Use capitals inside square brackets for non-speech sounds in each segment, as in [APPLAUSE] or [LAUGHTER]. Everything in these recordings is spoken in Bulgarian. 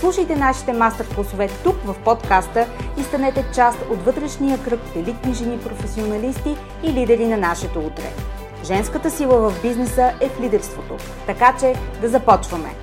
Слушайте нашите мастер-класове тук в подкаста и станете част от вътрешния кръг елитни жени професионалисти и лидери на нашето утре. Женската сила в бизнеса е в лидерството. Така че да започваме!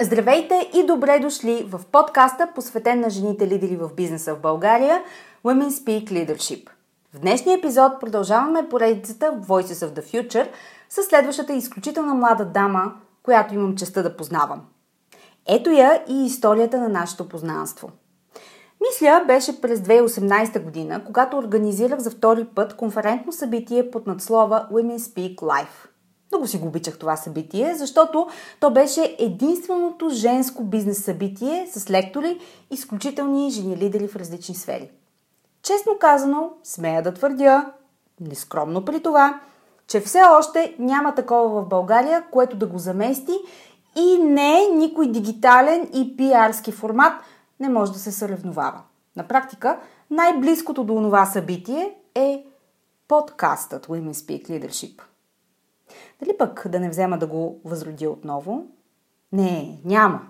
Здравейте и добре дошли в подкаста, посветен на жените лидери в бизнеса в България Women Speak Leadership. В днешния епизод продължаваме поредицата Voices of the Future с следващата изключително млада дама, която имам честа да познавам. Ето я и историята на нашето познанство. Мисля, беше през 2018 година, когато организирах за втори път конферентно събитие под надслова Women Speak Live. Много си го обичах това събитие, защото то беше единственото женско бизнес събитие с лектори, изключителни жени лидери в различни сфери – Честно казано, смея да твърдя, нескромно при това, че все още няма такова в България, което да го замести и не никой дигитален и пиарски формат не може да се съревновава. На практика, най-близкото до това събитие е подкастът Women Speak Leadership. Дали пък да не взема да го възроди отново? Не, няма.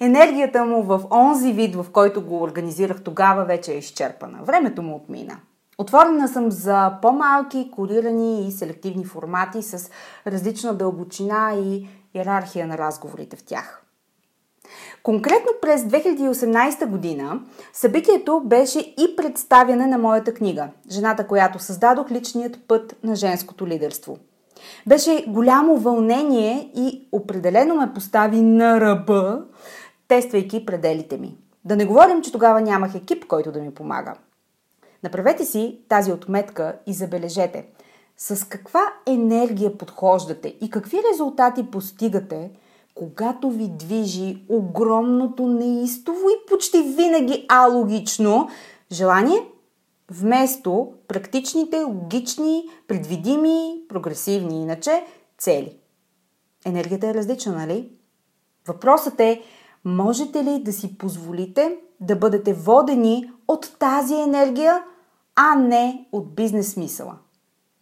Енергията му в онзи вид, в който го организирах тогава, вече е изчерпана. Времето му отмина. Отворена съм за по-малки, корирани и селективни формати с различна дълбочина и иерархия на разговорите в тях. Конкретно през 2018 година събитието беше и представяне на моята книга Жената, която създадох личният път на женското лидерство – беше голямо вълнение и определено ме постави на ръба, тествайки пределите ми. Да не говорим, че тогава нямах екип, който да ми помага. Направете си тази отметка и забележете с каква енергия подхождате и какви резултати постигате, когато ви движи огромното неистово и почти винаги алогично желание вместо практичните, логични, предвидими, прогресивни иначе цели. Енергията е различна, нали? Въпросът е, можете ли да си позволите да бъдете водени от тази енергия, а не от бизнес смисъла?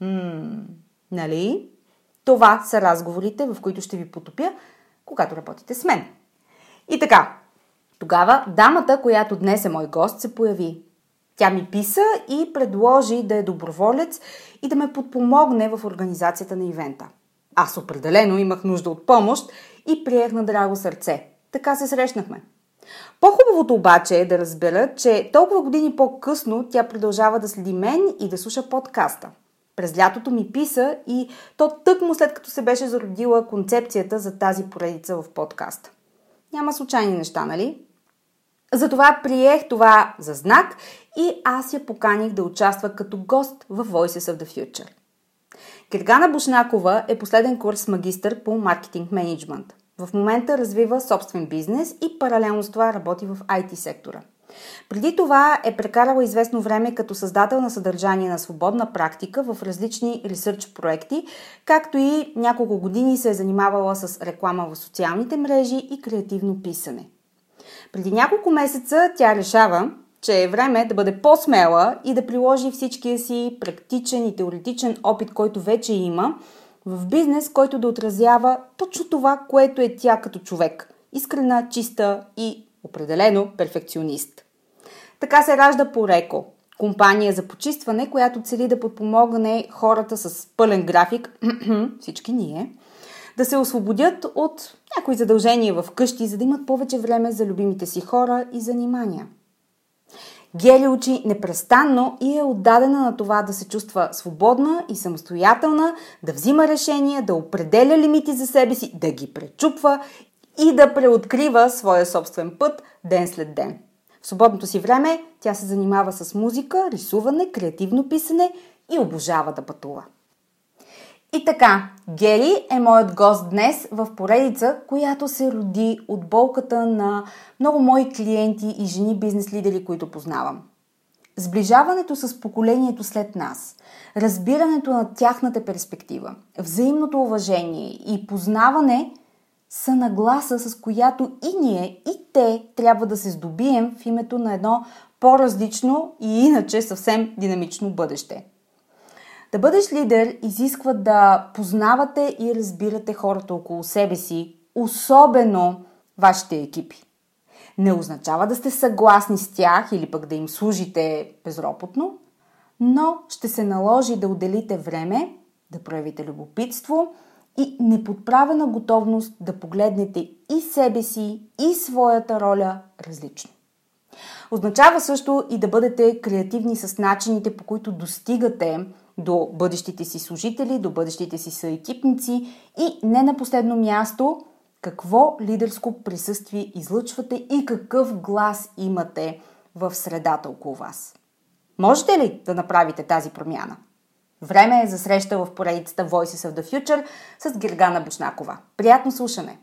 Ммм, нали? Това са разговорите, в които ще ви потопя, когато работите с мен. И така, тогава дамата, която днес е мой гост, се появи. Тя ми писа и предложи да е доброволец и да ме подпомогне в организацията на ивента. Аз определено имах нужда от помощ и приех на драго сърце. Така се срещнахме. По-хубавото обаче е да разбера, че толкова години по-късно тя продължава да следи мен и да слуша подкаста. През лятото ми писа и то тъкмо след като се беше зародила концепцията за тази поредица в подкаста. Няма случайни неща, нали? Затова приех това за знак и аз я поканих да участва като гост в Voices of the Future. Киргана Бушнакова е последен курс магистър по маркетинг менеджмент. В момента развива собствен бизнес и паралелно с това работи в IT сектора. Преди това е прекарала известно време като създател на съдържание на свободна практика в различни ресърч проекти, както и няколко години се е занимавала с реклама в социалните мрежи и креативно писане – преди няколко месеца тя решава, че е време да бъде по-смела и да приложи всичкия си практичен и теоретичен опит, който вече има, в бизнес, който да отразява точно това, което е тя като човек. Искрена, чиста и определено перфекционист. Така се ражда Пореко, компания за почистване, която цели да подпомогне хората с пълен график, [CLEARS THROAT] всички ние, да се освободят от някои задължения в къщи, за да имат повече време за любимите си хора и занимания. Гели учи непрестанно и е отдадена на това да се чувства свободна и самостоятелна, да взима решения, да определя лимити за себе си, да ги пречупва и да преоткрива своя собствен път ден след ден. В свободното си време тя се занимава с музика, рисуване, креативно писане и обожава да пътува. И така, Гери е моят гост днес в поредица, която се роди от болката на много мои клиенти и жени бизнес лидери, които познавам. Сближаването с поколението след нас, разбирането на тяхната перспектива, взаимното уважение и познаване са нагласа, с която и ние, и те трябва да се здобием в името на едно по-различно и иначе съвсем динамично бъдеще – да бъдеш лидер изисква да познавате и разбирате хората около себе си, особено вашите екипи. Не означава да сте съгласни с тях или пък да им служите безропотно, но ще се наложи да отделите време, да проявите любопитство и неподправена готовност да погледнете и себе си, и своята роля различно. Означава също и да бъдете креативни с начините, по които достигате до бъдещите си служители, до бъдещите си съекипници и не на последно място какво лидерско присъствие излъчвате и какъв глас имате в средата около вас. Можете ли да направите тази промяна? Време е за среща в поредицата Voices of the Future с Гергана Бушнакова. Приятно слушане!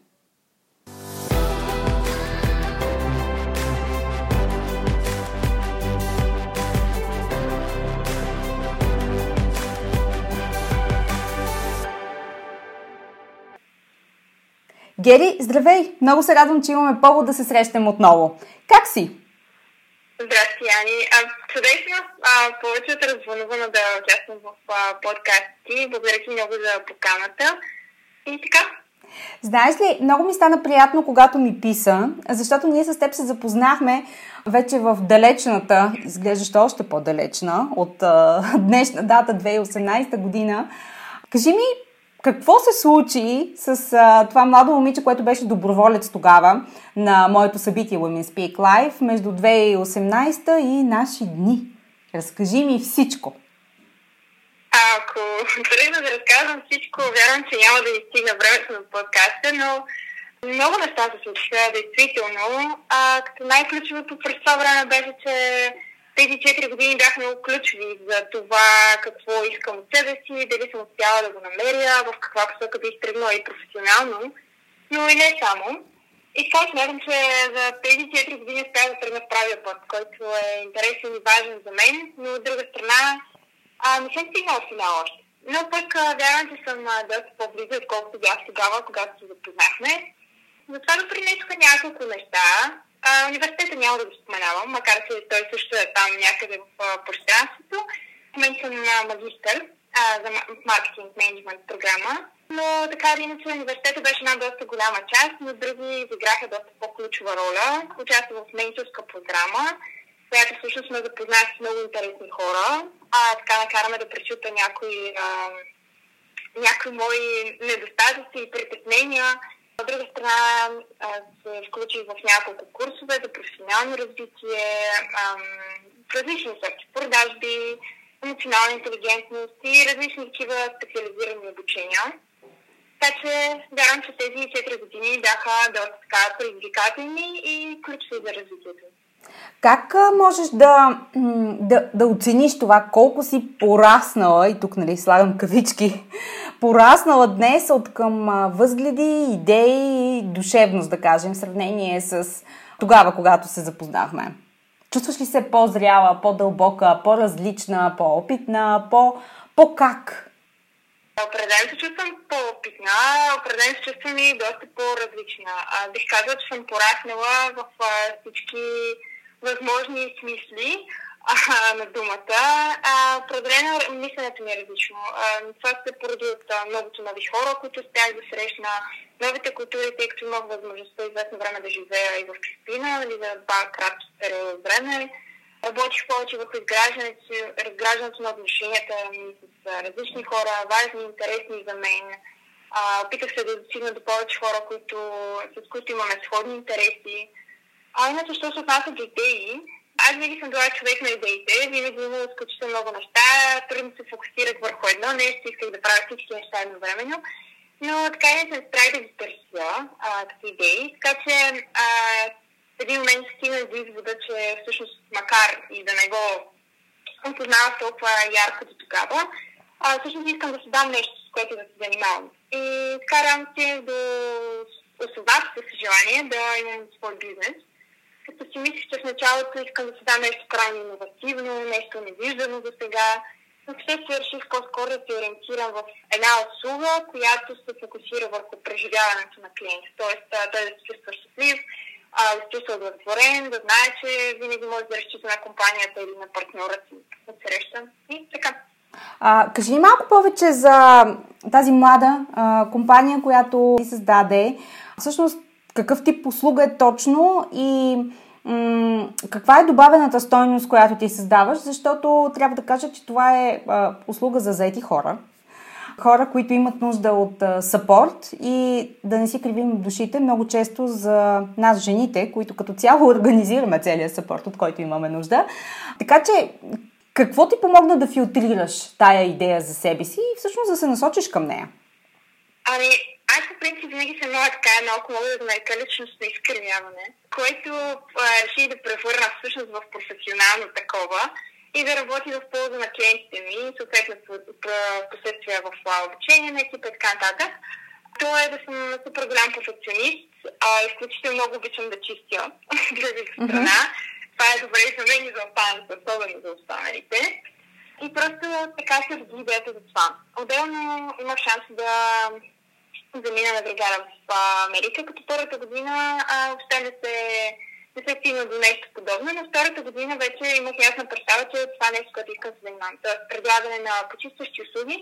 Гери, здравей! Много се радвам, че имаме повод да се срещнем отново. Как си? Здрасти, Ани. Чудесно. Повече от развълнувана да участвам в а, подкаст ти. Благодаря ти много за поканата. И така. Знаеш ли, много ми стана приятно, когато ми писа, защото ние с теб се запознахме вече в далечната, изглеждаща още по-далечна от а, днешна дата 2018 година. Кажи ми, какво се случи с а, това младо момиче, което беше доброволец тогава на моето събитие Women Speak Live между 2018 и наши дни? Разкажи ми всичко. Ако тръгна да разказвам всичко, вярвам, че няма да изстигна времето на подкаста, но много неща се случиха, действително. А, като най-ключовото през това време беше, че тези 4 години бяха много ключови за това какво искам от себе си, дали съм успяла да го намеря, в каква посока бих тръгнала и професионално, но и не само. И така смятам, че за тези 4 години успях да тръгна в правия път, който е интересен и важен за мен, но от друга страна а, не съм стигнала финал още. Но пък вярвам, че съм доста по-близо, отколкото бях тогава, когато се запознахме. Затова допринесоха няколко неща. А, университета няма да го споменавам, макар че той също е там някъде в пространството. В момента на магистър а, за маркетинг менеджмент програма. Но така или иначе университета беше една доста голяма част, но други изиграха доста по-ключова роля. Участвах в менторска програма, която всъщност ме запозна с много интересни хора. А така накараме да пречупя някои, а, някои мои недостатъци и притеснения от друга страна се включих в няколко курсове за професионално развитие, в различни секции, продажби, емоционална интелигентност и различни такива специализирани обучения. Така че вярвам, че тези 4 години бяха доста така предизвикателни и ключови за развитието. Как можеш да, да, да оцениш това, колко си пораснала, и тук нали слагам кавички, пораснала днес от към възгледи, идеи и душевност, да кажем, в сравнение с тогава, когато се запознахме? Чувстваш ли се по-зряла, по-дълбока, по-различна, по-опитна, по- по-как? Определено се чувствам по-опитна, определено се чувствам и доста по-различна. А, бих казала, че съм пораснала в а, всички възможни смисли на думата. Определено мисленето ми е различно. Това се поради от многото нови хора, които успях да срещна, новите култури, тъй като имах възможността известно време да живея и в Киспина, нали, за два кратки периода време. Работих повече върху изграждането, разграждането на отношенията ми с различни хора, важни, интересни за мен. А, опитах се да достигна до повече хора, които, с които имаме сходни интереси. А иначе, що се отнася до идеи, аз винаги съм била човек на идеите, винаги имам изключително много неща, трудно се фокусирах върху едно нещо, исках да правя всички неща едновременно, но така и не се справих да ги търся като идеи, така че а, в един момент стигна до извода, че всъщност макар и да не го познавах толкова ярко до тогава, а, всъщност искам да си дам нещо, с което да се занимавам. И така реално стигнах до осъзнах с желание да имам свой бизнес като си мислих, че в началото искам да се дам нещо крайно иновативно, нещо невиждано за сега, но впоследствие реших по-скоро да се ориентирам в една услуга, която се фокусира върху преживяването на клиента. Тоест, той да се чувства щастлив, да се чувства удовлетворен, да знае, че винаги може да разчита на компанията или на партньора си от среща. И така. А, кажи ни малко повече за тази млада а, компания, която ти създаде. Всъщност, какъв тип услуга е точно и м- каква е добавената стойност, която ти създаваш, защото трябва да кажа, че това е а, услуга за заети хора. Хора, които имат нужда от сапорт и да не си кривим душите много често за нас, жените, които като цяло [LAUGHS] организираме целият сапорт, от който имаме нужда. Така че, какво ти помогна да филтрираш тая идея за себе си и всъщност да се насочиш към нея? Ами, аз по принцип винаги съм много така, малко мога да нарека личностно изкривяване, което реши да превърна всъщност в професионално такова и да работи в полза на клиентите ми, съответно последствия в обучение на екипа и така нататък. То е да съм супер голям перфекционист, а изключително много обичам да чистя от страна. Mm-hmm. Това е добре и за мен и за останалите, особено за останалите. И просто така се идеята за това. Отделно имах шанс да замина на бригада в Америка, като втората година а, въобще не се, не се стигна до нещо подобно, но втората година вече имах ясна представа, че това нещо, което искам да се занимавам. Тоест предлагане на почистващи услуги,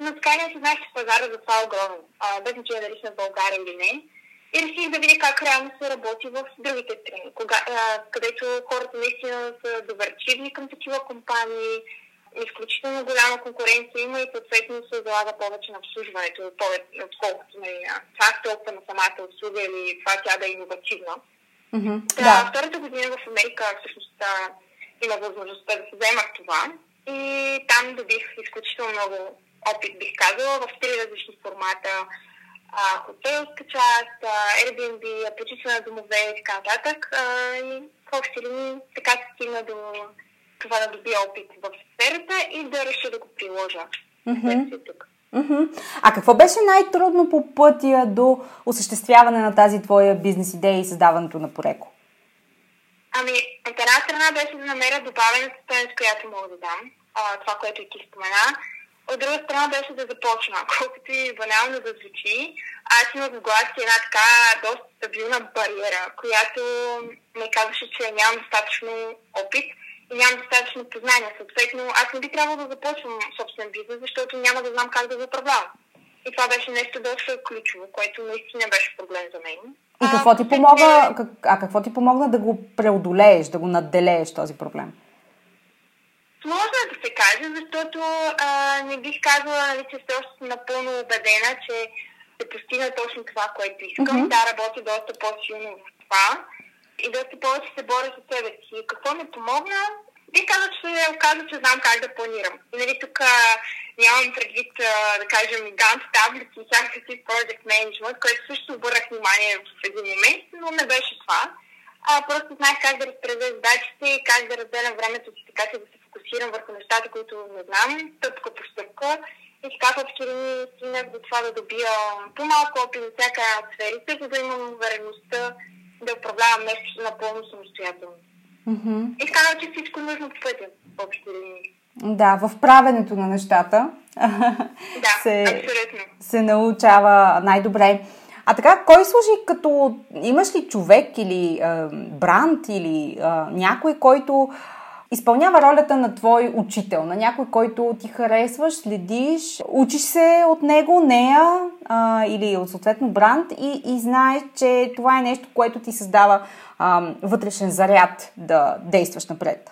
но така не се знаех, че пазара за това е огромен, без значение дали сме в България или не. И реших да видя как реално се работи в другите страни, където хората наистина са доверчивни към такива компании, изключително голяма конкуренция има и съответно се залага повече на обслужването, отколкото на това толкова на самата услуга или това тя да е иновативна. Mm-hmm. Да, да. Втората година в Америка всъщност има възможността да се вземах това и там добих изключително много опит, бих казала, в три различни формата. А, хотелска част, Airbnb, почистване на домове и така нататък. А, и в общи линии така се стигна до това да добия опит в сферата и да реша да го приложа. Mm-hmm. Mm-hmm. А какво беше най-трудно по пътя до осъществяване на тази твоя бизнес идея и създаването на Пореко? Ами, от една страна беше да намеря добавената стоеност, която мога да дам. А, това, което и ти спомена. От друга страна беше да започна. [LAUGHS] Колкото и банално да звучи, аз имах в глас една така доста стабилна бариера, която ме казваше, че нямам достатъчно опит и нямам достатъчно познания. Съответно, аз не би трябвало да започвам собствен бизнес, защото няма да знам как да го управлявам. И това беше нещо доста ключово, което наистина беше проблем за мен. И какво ти помогна, а какво ти помогна да го преодолееш, да го надделееш този проблем? Сложно е да се каже, защото а, не бих казала, нали, че все още съм напълно убедена, че се постигна точно това, което искам. Mm-hmm. Да, работя доста по-силно в това и доста повече се боря с себе си. Какво ми помогна? Би казал, че оказа, че знам как да планирам. И нали, тук нямам предвид, да кажем, гант таблици и всякакви project management, което също обърнах внимание в един момент, но не беше това. А, просто знаех как да разпределя задачите и как да разделям времето си, така че да се фокусирам върху нещата, които не знам, стъпка по стъпка. И така в ми стигнах до това да добия по-малко опит за всяка сферите, за да имам увереността да управлявам нещо напълно самостоятелно. Mm-hmm. И казвам, че всичко нужно по пътя, в общи линии. Да, в правенето на нещата [LAUGHS] да, се, абсолютно. се научава най-добре. А така, кой служи като... Имаш ли човек или е, бранд или е, някой, който изпълнява ролята на твой учител, на някой, който ти харесваш, следиш, учиш се от него, нея а, или от съответно бранд и, и знаеш, че това е нещо, което ти създава а, вътрешен заряд да действаш напред.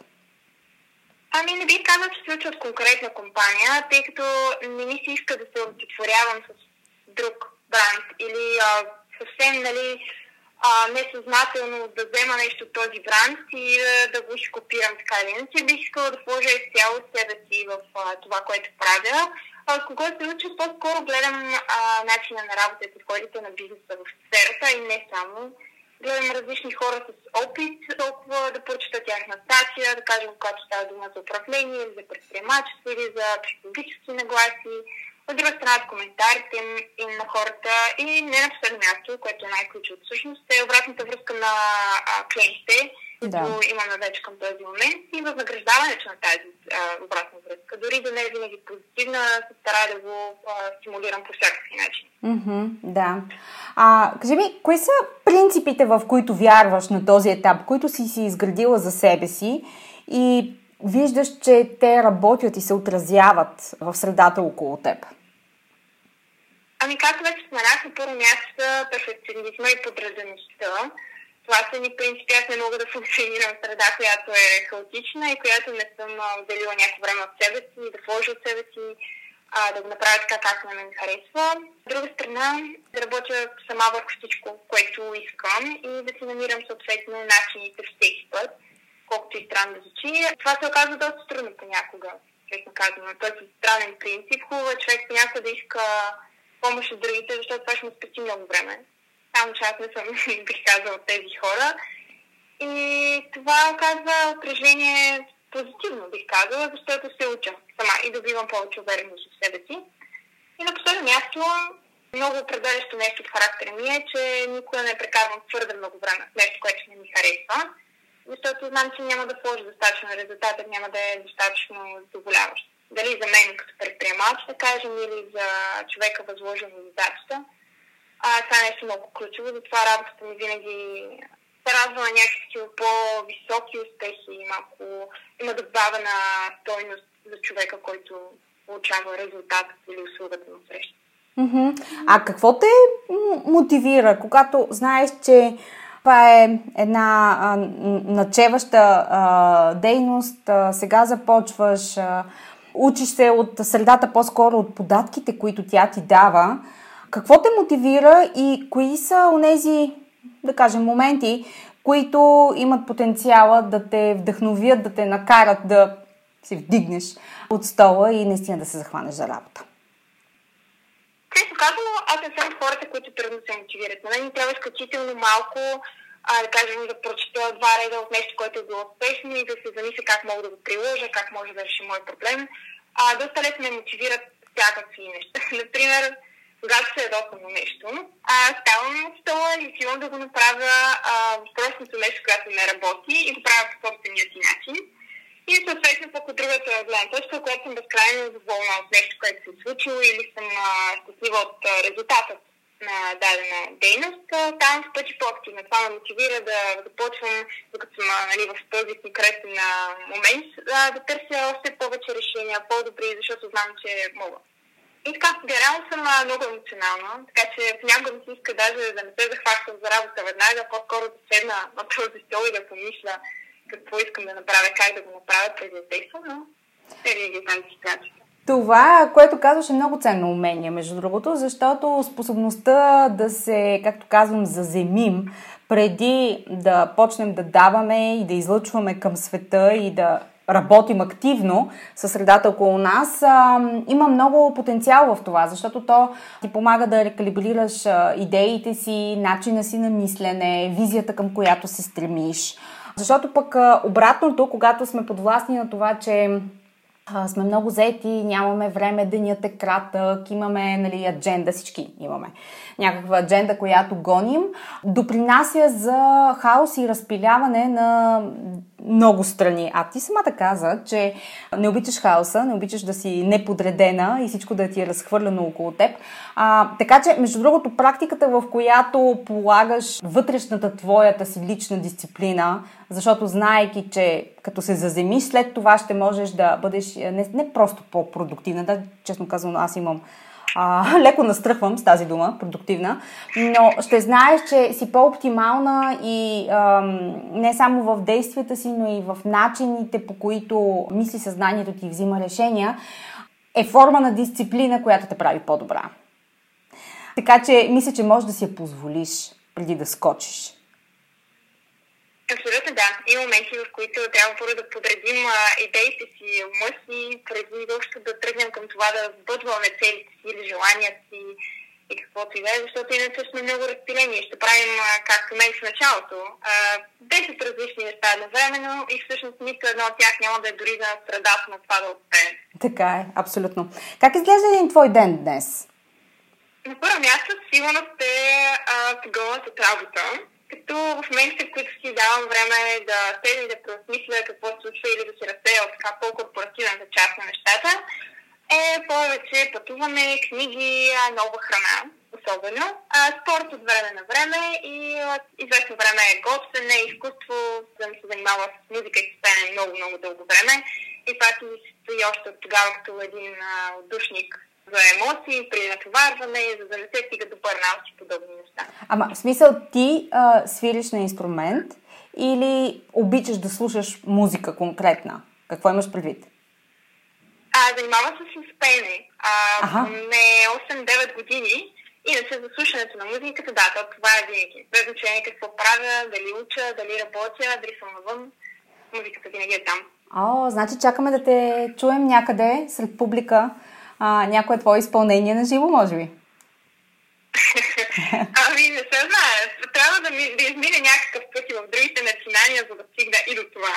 Ами не бих казал, че се уча от конкретна компания, тъй като не ми се иска да се удовлетворявам с друг бранд или а, съвсем нали, а, несъзнателно да взема нещо от този бранд и а, да го ще копирам така или иначе. Бих искала да вложа изцяло себе си в а, това, което правя. А, кога се уча, по-скоро гледам а, начина на работа и подходите на бизнеса в сферата и не само. Гледам различни хора с опит, толкова да прочета тяхна статия, да кажем, когато става дума за управление или за предприемачество или за психологически нагласи от друга страна, от коментарите им, им на хората и не на последно място, което е най-ключово всъщност, е обратната връзка на а, клиентите, които да. имаме вече към този момент и възнаграждаването на тази а, обратна връзка. Дори да не е винаги позитивна, се старая да го а, стимулирам по всякакви начин. Mm-hmm, да. А, кажи ми, кои са принципите, в които вярваш на този етап, които си си изградила за себе си и виждаш, че те работят и се отразяват в средата около теб? Ами, както вече споменах, на първо място перфекционизма и подредеността. Това са ни принципи. Аз не мога да функционирам в среда, която е хаотична и която не съм отделила някакво време от себе си, да вложа от себе си, а, да го направя така, както мен ми харесва. От друга страна, да работя сама върху всичко, което искам и да си намирам съответно начините всеки път колкото и странно да звучи. Това се оказва доста трудно понякога, честно казвам. Този странен принцип. Хубаво е човек понякога да иска помощ от другите, защото това ще му спести много време. Само че аз не съм, [LAUGHS] бих казала, от тези хора. И това оказва отражение позитивно, бих казала, защото се уча сама и добивам повече увереност в себе си. И на последно място, много определящо нещо в характера ми е, че никога не прекарвам твърде много време в нещо, което не ми харесва защото знам, че няма да сложи достатъчно резултатът, няма да е достатъчно задоволяващ. Дали за мен като предприемач, да кажем, или за човека възложен на задачата. А, това е нещо много ключово, затова работата ми винаги се радва на някакви по-високи успехи и малко има добавена стойност за човека, който получава резултатът или услугата на среща. А какво те мотивира, когато знаеш, че това е една а, начеваща а, дейност. А, сега започваш, а, учиш се от средата по-скоро от податките, които тя ти дава. Какво те мотивира и кои са онези, да кажем, моменти, които имат потенциала да те вдъхновят, да те накарат да се вдигнеш от стола и наистина да се захванеш за работа? Често казано, аз не съм хората, които трудно се мотивират. На мен трябва изключително малко, а, да кажем, да прочета два реда от нещо, което е било успешно и да се замисля как мога да го приложа, как може да реши мой проблем. А, доста лесно ме мотивират всякакви неща. [LAUGHS] Например, когато се ядосвам на нещо, а, ставам от стола и отивам да го направя а, простото нещо, което не работи и го правя по собствения си начин. И съответно пък от другата гледна точка, която съм безкрайно доволна от нещо, което се е случило или съм щастлива от резултата на дадена дейност, там в пъти по-активна. Това ме мотивира да, да почвам, докато съм нали, в този конкретен момент, да, да търся още повече решения, по-добри, защото знам, че мога. И така, генерално съм много емоционална, така че понякога ми се иска даже да не се захващам за работа веднага, по-скоро да седна на този стол и да помисля какво искам да направя, как да го направя да действам, но не винаги е тази ситуация. Това, което казваш, е много ценно умение, между другото, защото способността да се, както казвам, заземим преди да почнем да даваме и да излъчваме към света и да работим активно със средата около нас, а, има много потенциал в това, защото то ти помага да рекалибрираш идеите си, начина си на мислене, визията към която се стремиш. Защото пък обратното, когато сме подвластни на това, че сме много заети, нямаме време, денят е кратък, имаме нали, адженда, всички имаме някаква адженда, която гоним, допринася за хаос и разпиляване на много страни. А ти самата каза, че не обичаш хаоса, не обичаш да си неподредена и всичко да ти е разхвърлено около теб. А, така че, между другото, практиката, в която полагаш вътрешната твоята си лична дисциплина, защото знаеки, че като се заземиш, след това ще можеш да бъдеш не, не просто по-продуктивна. Да, честно казвам, аз имам а, [LAUGHS] леко настръхвам с тази дума, продуктивна, но ще знаеш, че си по-оптимална и ам, не само в действията си, но и в начините, по които мисли съзнанието ти взима решения, е форма на дисциплина, която те прави по-добра. Така че мисля, че можеш да си я позволиш преди да скочиш. Абсолютно да. Има моменти, в които трябва първо да подредим а, идеите си, ума си, преди изобщо да тръгнем към това да сбъдваме целите си или желанията си и каквото и да е, защото иначе сме много разпилени. Ще правим, а, както мен в началото, а, 10 различни неща едновременно и всъщност нито едно от тях няма да е дори на средата на това да успее. Така е, абсолютно. Как изглежда един твой ден днес? На първо място сигурно сте погълнат от работа като в моментите, в които си давам време да седна да преосмисля какво се случва или да се разсея от така по-корпоративната част на нещата, е повече пътуване, книги, нова храна, особено. А, спорт от време на време и известно време е готвене, изкуство, ми се занимава с музика и с много, много дълго време. И това си стои още от тогава като един а, отдушник за емоции, при натоварване, за да не се стига до бърнаут и подобни неща. Ама, в смисъл, ти а, свириш на инструмент или обичаш да слушаш музика конкретна? Какво имаш предвид? А, занимавам се с пеене. А, не 8-9 години и да се за слушането на музиката, да, то това е винаги. Без значение какво правя, дали уча, дали работя, дали съм навън, музиката винаги е там. О, значи чакаме да те чуем някъде сред публика а, някое твое изпълнение на живо, може би? [LAUGHS] ами, не се знае. Трябва да, ми, да измине някакъв път и в другите начинания, за да стигна и до това.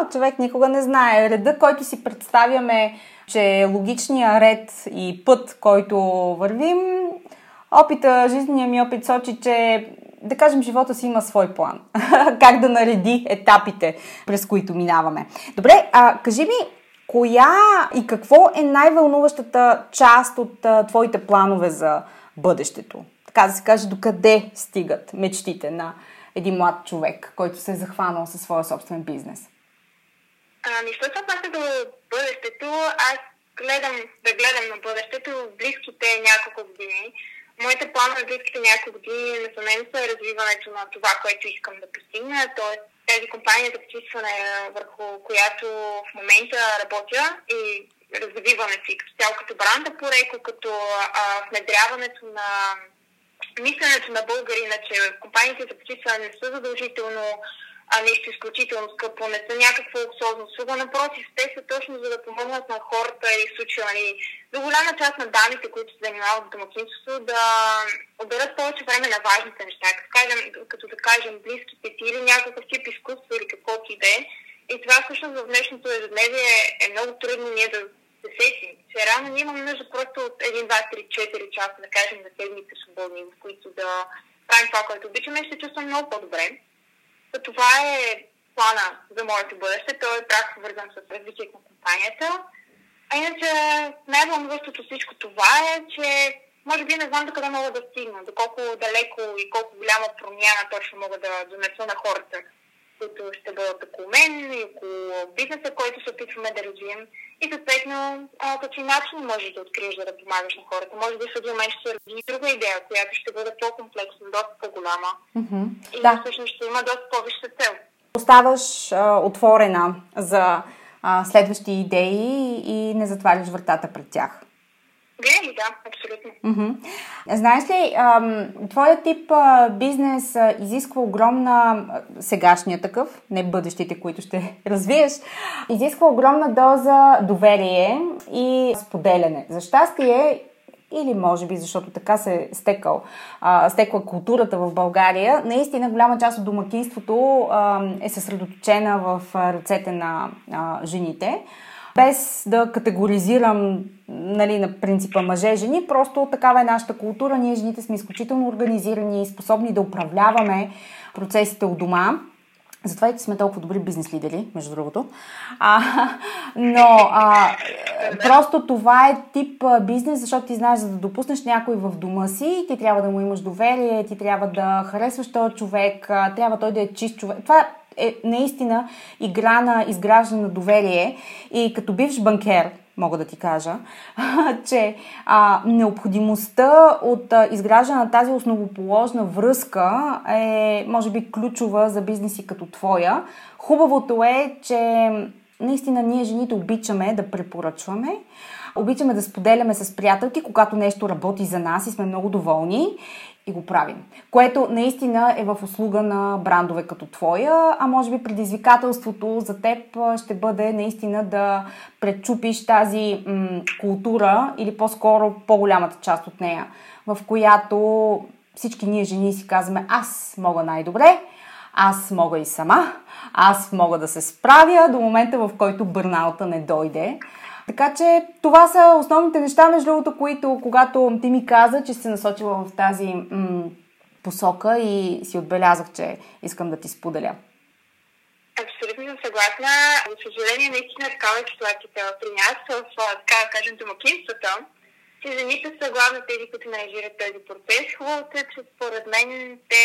А, човек никога не знае. Реда, който си представяме, че е логичния ред и път, който вървим, опита, жизнения ми опит сочи, че да кажем, живота си има свой план. [LAUGHS] как да нареди етапите, през които минаваме. Добре, а кажи ми, Коя и какво е най-вълнуващата част от а, твоите планове за бъдещето? Така да се каже, докъде стигат мечтите на един млад човек, който се е захванал със своя собствен бизнес? Ами, що се отнася до бъдещето, аз гледам, да гледам на бъдещето в близките няколко години. Моите планове в близките няколко години несъмнено са развиването на това, което искам да постигна, т.е тези компании за почистване, върху която в момента работя и развиването си като цяло като бранда Реко, като а, внедряването на мисленето на българина, че компаниите за почистване не са задължително а, нещо изключително скъпо, не са някаква луксозна услуга. Напротив, те са точно за да помогнат на хората и случая, нали, до голяма част на дамите, които се занимават в домакинството, да отделят повече време на важните неща, като, кажем, като да кажем близките ти или някакъв тип изкуство или каквото и да е. И това всъщност в днешното ежедневие е много трудно ние да се сетим, че рано ние имаме нужда просто от 1, 2, 3, 4 часа, да кажем, на седмите свободни, в които да правим това, което обичаме ще чувствам много по-добре. Това е плана за моето бъдеще. Той е пряко свързан с развитието на компанията. А иначе най-вълнуващото всичко това е, че може би не знам до мога да стигна, доколко далеко и колко голяма промяна точно мога да донеса на хората, които ще бъдат около мен и около бизнеса, който се опитваме да развием. И съответно, какви начини можеш да откриеш да, да помагаш на хората. Може би в един момент ще се роди друга идея, която ще бъде по-комплексна, доста по-голяма. Mm-hmm. И да. всъщност ще има доста по-висша цел. Оставаш а, отворена за а, следващи идеи и не затваряш вратата пред тях. Винаги, да, абсолютно. Знаеш ли, твоя тип бизнес изисква огромна, сегашния такъв, не бъдещите, които ще [LAUGHS] развиеш, изисква огромна доза доверие и споделяне. За щастие или може би защото така се е стекал, стекла културата в България, наистина голяма част от домакинството е съсредоточена в ръцете на жените. Без да категоризирам нали, на принципа мъже-жени, просто такава е нашата култура. Ние жените сме изключително организирани и способни да управляваме процесите у дома. Затова и сме толкова добри бизнес лидери, между другото. А, но а, просто това е тип бизнес, защото ти знаеш, за да допуснеш някой в дома си, ти трябва да му имаш доверие, ти трябва да харесваш този човек, трябва той да е чист човек. Това е наистина игра на изграждане на доверие и като бивш банкер, мога да ти кажа, [LAUGHS] че а, необходимостта от а, изграждане на тази основоположна връзка е, може би, ключова за бизнеси като твоя. Хубавото е, че наистина ние жените обичаме да препоръчваме, обичаме да споделяме с приятелки, когато нещо работи за нас и сме много доволни и го правим. Което наистина е в услуга на брандове като твоя, а може би предизвикателството за теб ще бъде наистина да пречупиш тази м- култура или по-скоро по-голямата част от нея, в която всички ние жени си казваме аз мога най-добре, аз мога и сама, аз мога да се справя до момента, в който бърнаута не дойде. Така че това са основните неща, между другото, които когато ти ми каза, че се насочила в тази м- посока и си отбелязах, че искам да ти споделя. Абсолютно съм съгласна. За съжаление, наистина такава е ситуацията при нас, в, така кажем, домакинството. Че жените са главно тези, които менежират този процес. Хубавото е, че според мен те,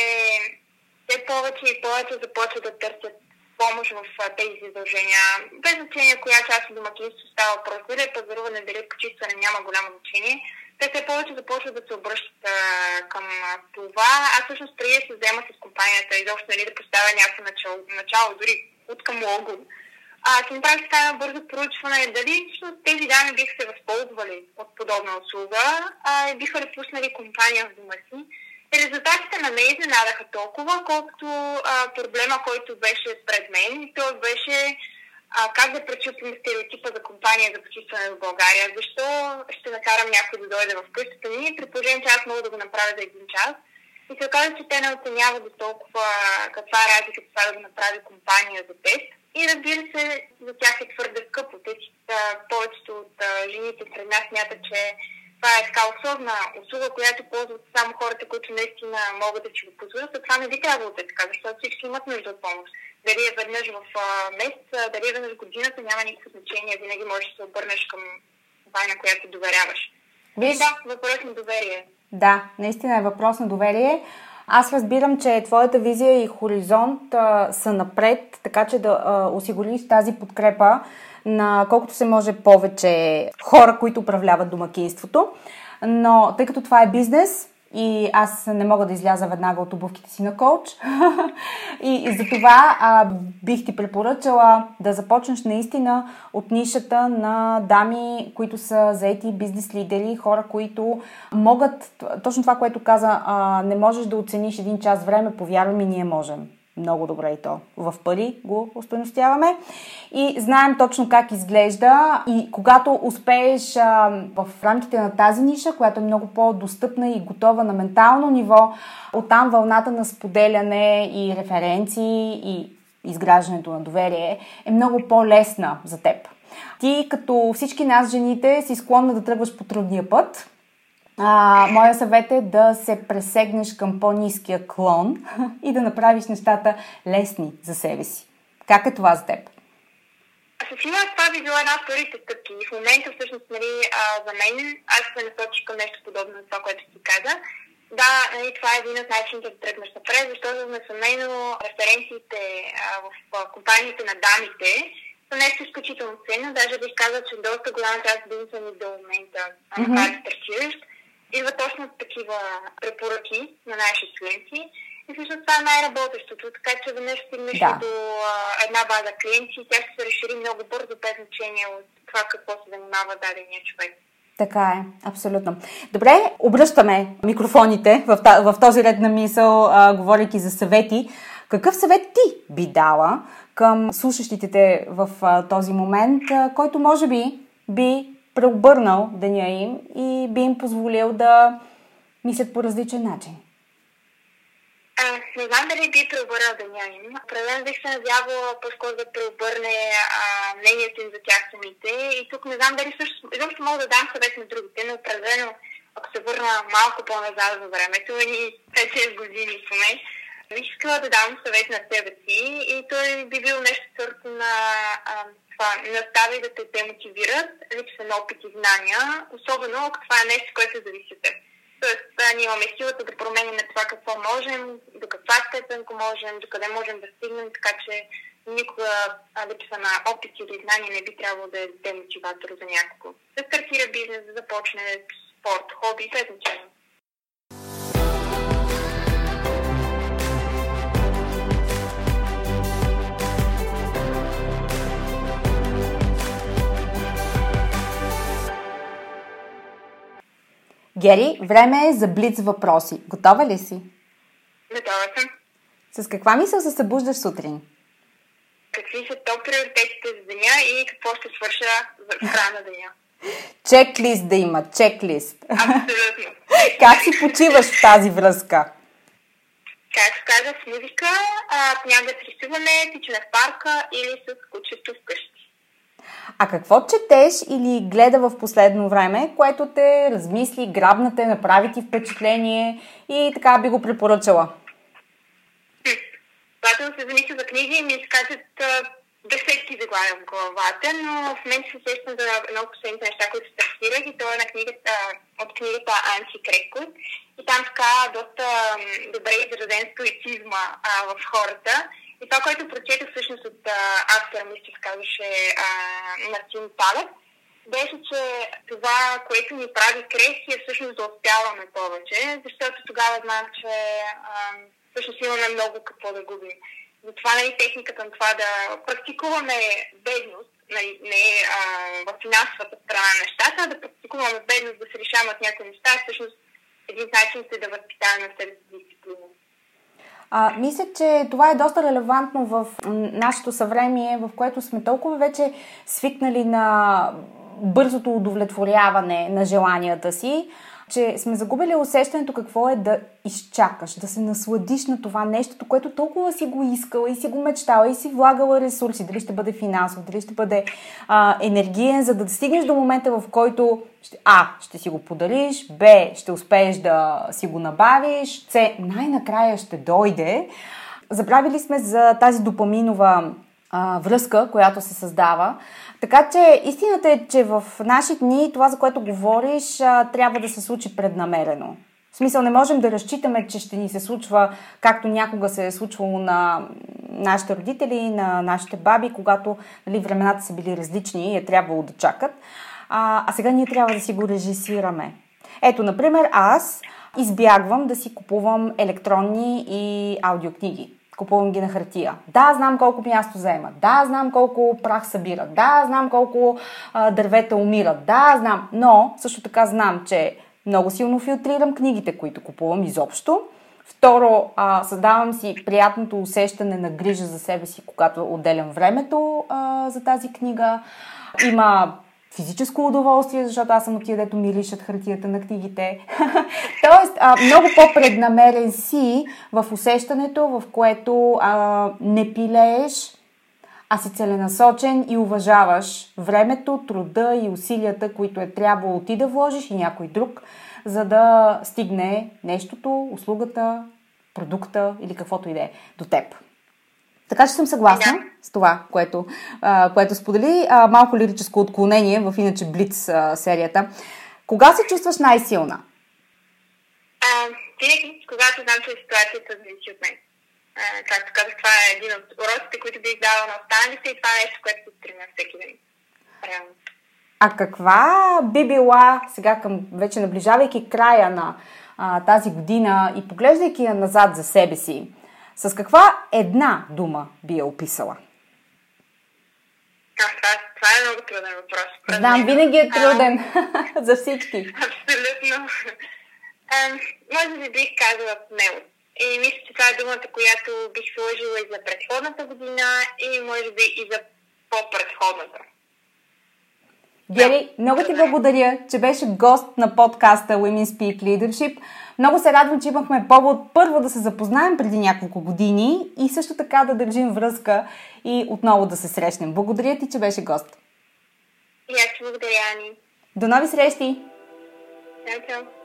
те повече и повече започват да търсят помощ в тези задължения. Без значение коя част от домакинството става въпрос, дали е пазаруване, дали е почистване, няма голямо значение. Те все повече започват да се обръщат а, към а, това. Аз всъщност преди да се взема с компанията и доста нали, да поставя някакво начало, начало дори от към лого, а, си направих така бързо проучване дали всъщност тези дами биха се възползвали от подобна услуга а, биха ли пуснали компания в дома си. Резултатите на мен изненадаха толкова, колкото а, проблема, който беше пред мен. И той беше а, как да пречупим стереотипа за компания за почистване в България. Защо ще накарам някой да дойде в къщата ми, при положение, че аз мога да го направя за един час. И се оказа, че те не оценяват до толкова каква е разликата това да го направи компания за тест. И разбира се, за тях е твърде скъпо. Те, повечето от а, жените сред нас смятат, че това е така особена услуга, която ползват само хората, които наистина могат да си го позволят, а това не би трябвало да е така, защото всички имат нужда от помощ. Дали е веднъж в месеца, дали е веднъж в годината, няма никакво значение. Винаги можеш да се обърнеш към компания, която доверяваш. Виж... Да, въпрос на доверие. Да, наистина е въпрос на доверие. Аз разбирам, че твоята визия и хоризонт а, са напред, така че да а, осигуриш тази подкрепа на колкото се може повече хора, които управляват домакинството. Но тъй като това е бизнес, и аз не мога да изляза веднага от обувките си на коуч. [LAUGHS] и, и за това а, бих ти препоръчала да започнеш наистина от нишата на дами, които са заети бизнес лидери, хора, които могат, точно това, което каза, а, не можеш да оцениш един час време, повярвай ми, ние можем много добре и то. В пари го устойностяваме и знаем точно как изглежда и когато успееш а, в рамките на тази ниша, която е много по-достъпна и готова на ментално ниво, оттам вълната на споделяне и референции и изграждането на доверие е много по-лесна за теб. Ти, като всички нас жените, си склонна да тръгваш по трудния път, а, моя съвет е да се пресегнеш към по-низкия клон [LAUGHS] и да направиш нещата лесни за себе си. Как е това за теб? София, това би била една от първите стъпки. В момента, всъщност, нали, а, за мен, аз се насочих към нещо подобно на това, което ти каза. Да, нали, това е един от начините да тръгнеш напред, защото несъмнено референциите а, в а, компаниите на дамите са нещо изключително ценно. Даже бих казал, че доста голяма част от бизнеса ни до момента, mm-hmm. да стартиращ, идва точно такива препоръки на нашите клиенти. И всъщност това е най-работещото, така че веднъж стигнеш да. до а, една база клиенти тя ще се разшири много бързо, без значение от това какво се занимава дадения човек. Така е, абсолютно. Добре, обръщаме микрофоните в, в този ред на мисъл, а, говорейки за съвети. Какъв съвет ти би дала към слушащите те в а, този момент, а, който може би би преобърнал деня им и би им позволил да мислят по различен начин? А, не знам дали би преобърнал деня им. Определено бих се надявала по-скоро да преобърне а, мнението им за тях самите. И тук не знам дали също, изобщо мога да дам съвет на другите, но определено, ако се върна малко по-назад за времето, ни 5-6 години поне, бих искала да дам съвет на себе си и той би бил нещо сорта на а, това настави да те демотивират, липса на опит и знания, особено ако това е нещо, което зависи от теб. Тоест, ние имаме силата да променим това какво можем, до каква степен го можем, до къде можем да стигнем, така че никога липса на опит или знания не би трябвало да е демотиватор за някого. Да стартира бизнес, да започне спорт, хоби, без значение. Гери, време е за блиц въпроси. Готова ли си? Готова съм. С каква мисъл се събуждаш сутрин? Какви са топ приоритетите за деня и какво ще свърша в края на деня? [LAUGHS] Чеклист да има, чеклист. Абсолютно. [LAUGHS] как си почиваш в тази връзка? Както казах, с музика, а, понякога с рисуване, тичане в парка или с кучето вкъщи. А какво четеш или гледа в последно време, което те размисли, грабна те, направи ти впечатление и така би го препоръчала? Когато се замисля за книги, ми се казват десетки заглавия в главата, но в момента се сещам за едно от последните неща, които стартирах и то е на книгата, от книгата Анси Крекот. И там така доста добре изразен стоицизма а, в хората. И това, което прочетох всъщност от автора, мисля, се казваше Мартин Талев, беше, че това, което ни прави крехи е всъщност да успяваме повече, защото тогава знам, че а, всъщност имаме много какво да губим. Затова нали, техниката на това да практикуваме бедност, нали, не а, в финансовата страна на нещата, а да практикуваме бедност, да се решават някои неща, всъщност един начин се да възпитаваме на себе дисциплина. А, мисля, че това е доста релевантно в нашето съвремие, в което сме толкова вече свикнали на бързото удовлетворяване на желанията си, че сме загубили усещането какво е да изчакаш, да се насладиш на това нещо, което толкова си го искала и си го мечтала и си влагала ресурси, дали ще бъде финансово, дали ще бъде а, енергиен, за да стигнеш до момента, в който ще, А, ще си го подариш, Б, ще успееш да си го набавиш, С, най-накрая ще дойде. Забравили сме за тази допаминова а, връзка, която се създава. Така че истината е, че в наши дни това, за което говориш, а, трябва да се случи преднамерено. В смисъл не можем да разчитаме, че ще ни се случва както някога се е случвало на нашите родители, на нашите баби, когато нали, времената са били различни и е трябвало да чакат. А, а сега ние трябва да си го режисираме. Ето, например, аз избягвам да си купувам електронни и аудиокниги. Купувам ги на хартия. Да, знам колко място взема. Да, знам колко прах събират. Да, знам колко а, дървета умират. Да, знам. Но също така знам, че много силно филтрирам книгите, които купувам изобщо. Второ, а, създавам си приятното усещане на грижа за себе си, когато отделям времето а, за тази книга. Има физическо удоволствие, защото аз съм от тия, дето миришат хартията на книгите. [LAUGHS] Тоест, а, много по-преднамерен си в усещането, в което а, не пилееш, а си целенасочен и уважаваш времето, труда и усилията, които е трябвало ти да вложиш и някой друг, за да стигне нещото, услугата, продукта или каквото и да е до теб. Така че съм съгласна да. с това, което, а, което сподели. А, малко лирическо отклонение в иначе Блиц а, серията. Кога се чувстваш най-силна? А, винаги, когато знам, че ситуацията зависи от мен. А, както казах, това е един от уроците, които бих дала на останалите и това е нещо, което се стремя всеки ден. Реално. А каква би била, сега към вече наближавайки края на а, тази година и поглеждайки я назад за себе си, с каква една дума би я описала? Това, това е много труден въпрос. Знам, винаги е труден а, [LAUGHS] за всички. Абсолютно. А, може би бих казала смело. И мисля, че това е думата, която бих сложила и за предходната година, и може би и за по-предходната. Гери, много ти благодаря, че беше гост на подкаста Women Speak Leadership. Много се радвам, че имахме повод първо да се запознаем преди няколко години и също така да държим връзка и отново да се срещнем. Благодаря ти, че беше гост. И аз ти благодаря, Ани. До нови срещи! Чао, чао!